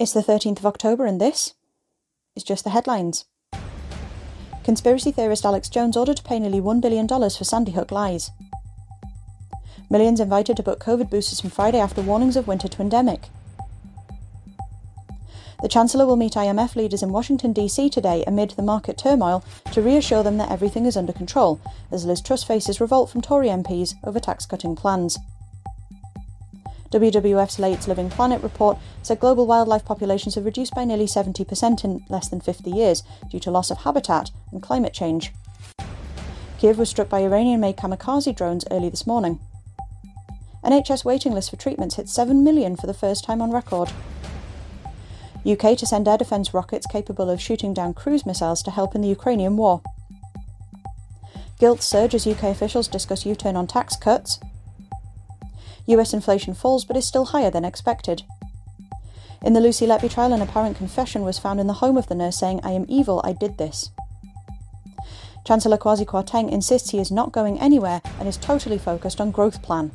It's the 13th of October, and this is just the headlines. Conspiracy theorist Alex Jones ordered to pay nearly $1 billion for Sandy Hook lies. Millions invited to book COVID boosters from Friday after warnings of winter twindemic. The Chancellor will meet IMF leaders in Washington, D.C. today amid the market turmoil to reassure them that everything is under control, as Liz Truss faces revolt from Tory MPs over tax cutting plans. WWF's Late Living Planet report said global wildlife populations have reduced by nearly 70% in less than 50 years due to loss of habitat and climate change. Kiev was struck by Iranian made kamikaze drones early this morning. NHS waiting list for treatments hit 7 million for the first time on record. UK to send air defence rockets capable of shooting down cruise missiles to help in the Ukrainian war. Gilt surge as UK officials discuss U turn on tax cuts. US inflation falls but is still higher than expected. In the Lucy Letby trial, an apparent confession was found in the home of the nurse saying, I am evil, I did this. Chancellor Kwasi Kwarteng insists he is not going anywhere and is totally focused on growth plan.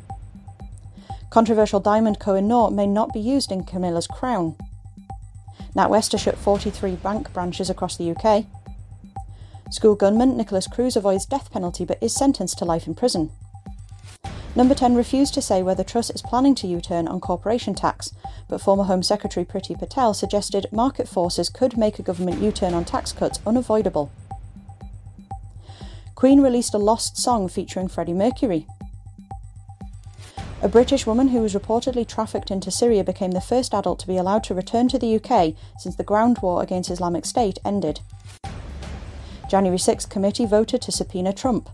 Controversial diamond Koh-i-Noor may not be used in Camilla's crown. NatWest has shut 43 bank branches across the UK. School gunman Nikolas Cruz avoids death penalty but is sentenced to life in prison. Number 10 refused to say whether Truss is planning to U turn on corporation tax, but former Home Secretary Priti Patel suggested market forces could make a government U turn on tax cuts unavoidable. Queen released a lost song featuring Freddie Mercury. A British woman who was reportedly trafficked into Syria became the first adult to be allowed to return to the UK since the ground war against Islamic State ended. January 6 committee voted to subpoena Trump.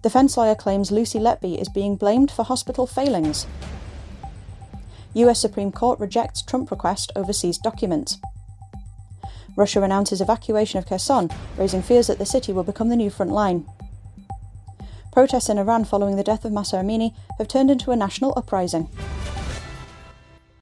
Defence lawyer claims Lucy Letby is being blamed for hospital failings. US Supreme Court rejects Trump request over seized documents. Russia announces evacuation of Kherson, raising fears that the city will become the new front line. Protests in Iran following the death of Mahsa Amini have turned into a national uprising.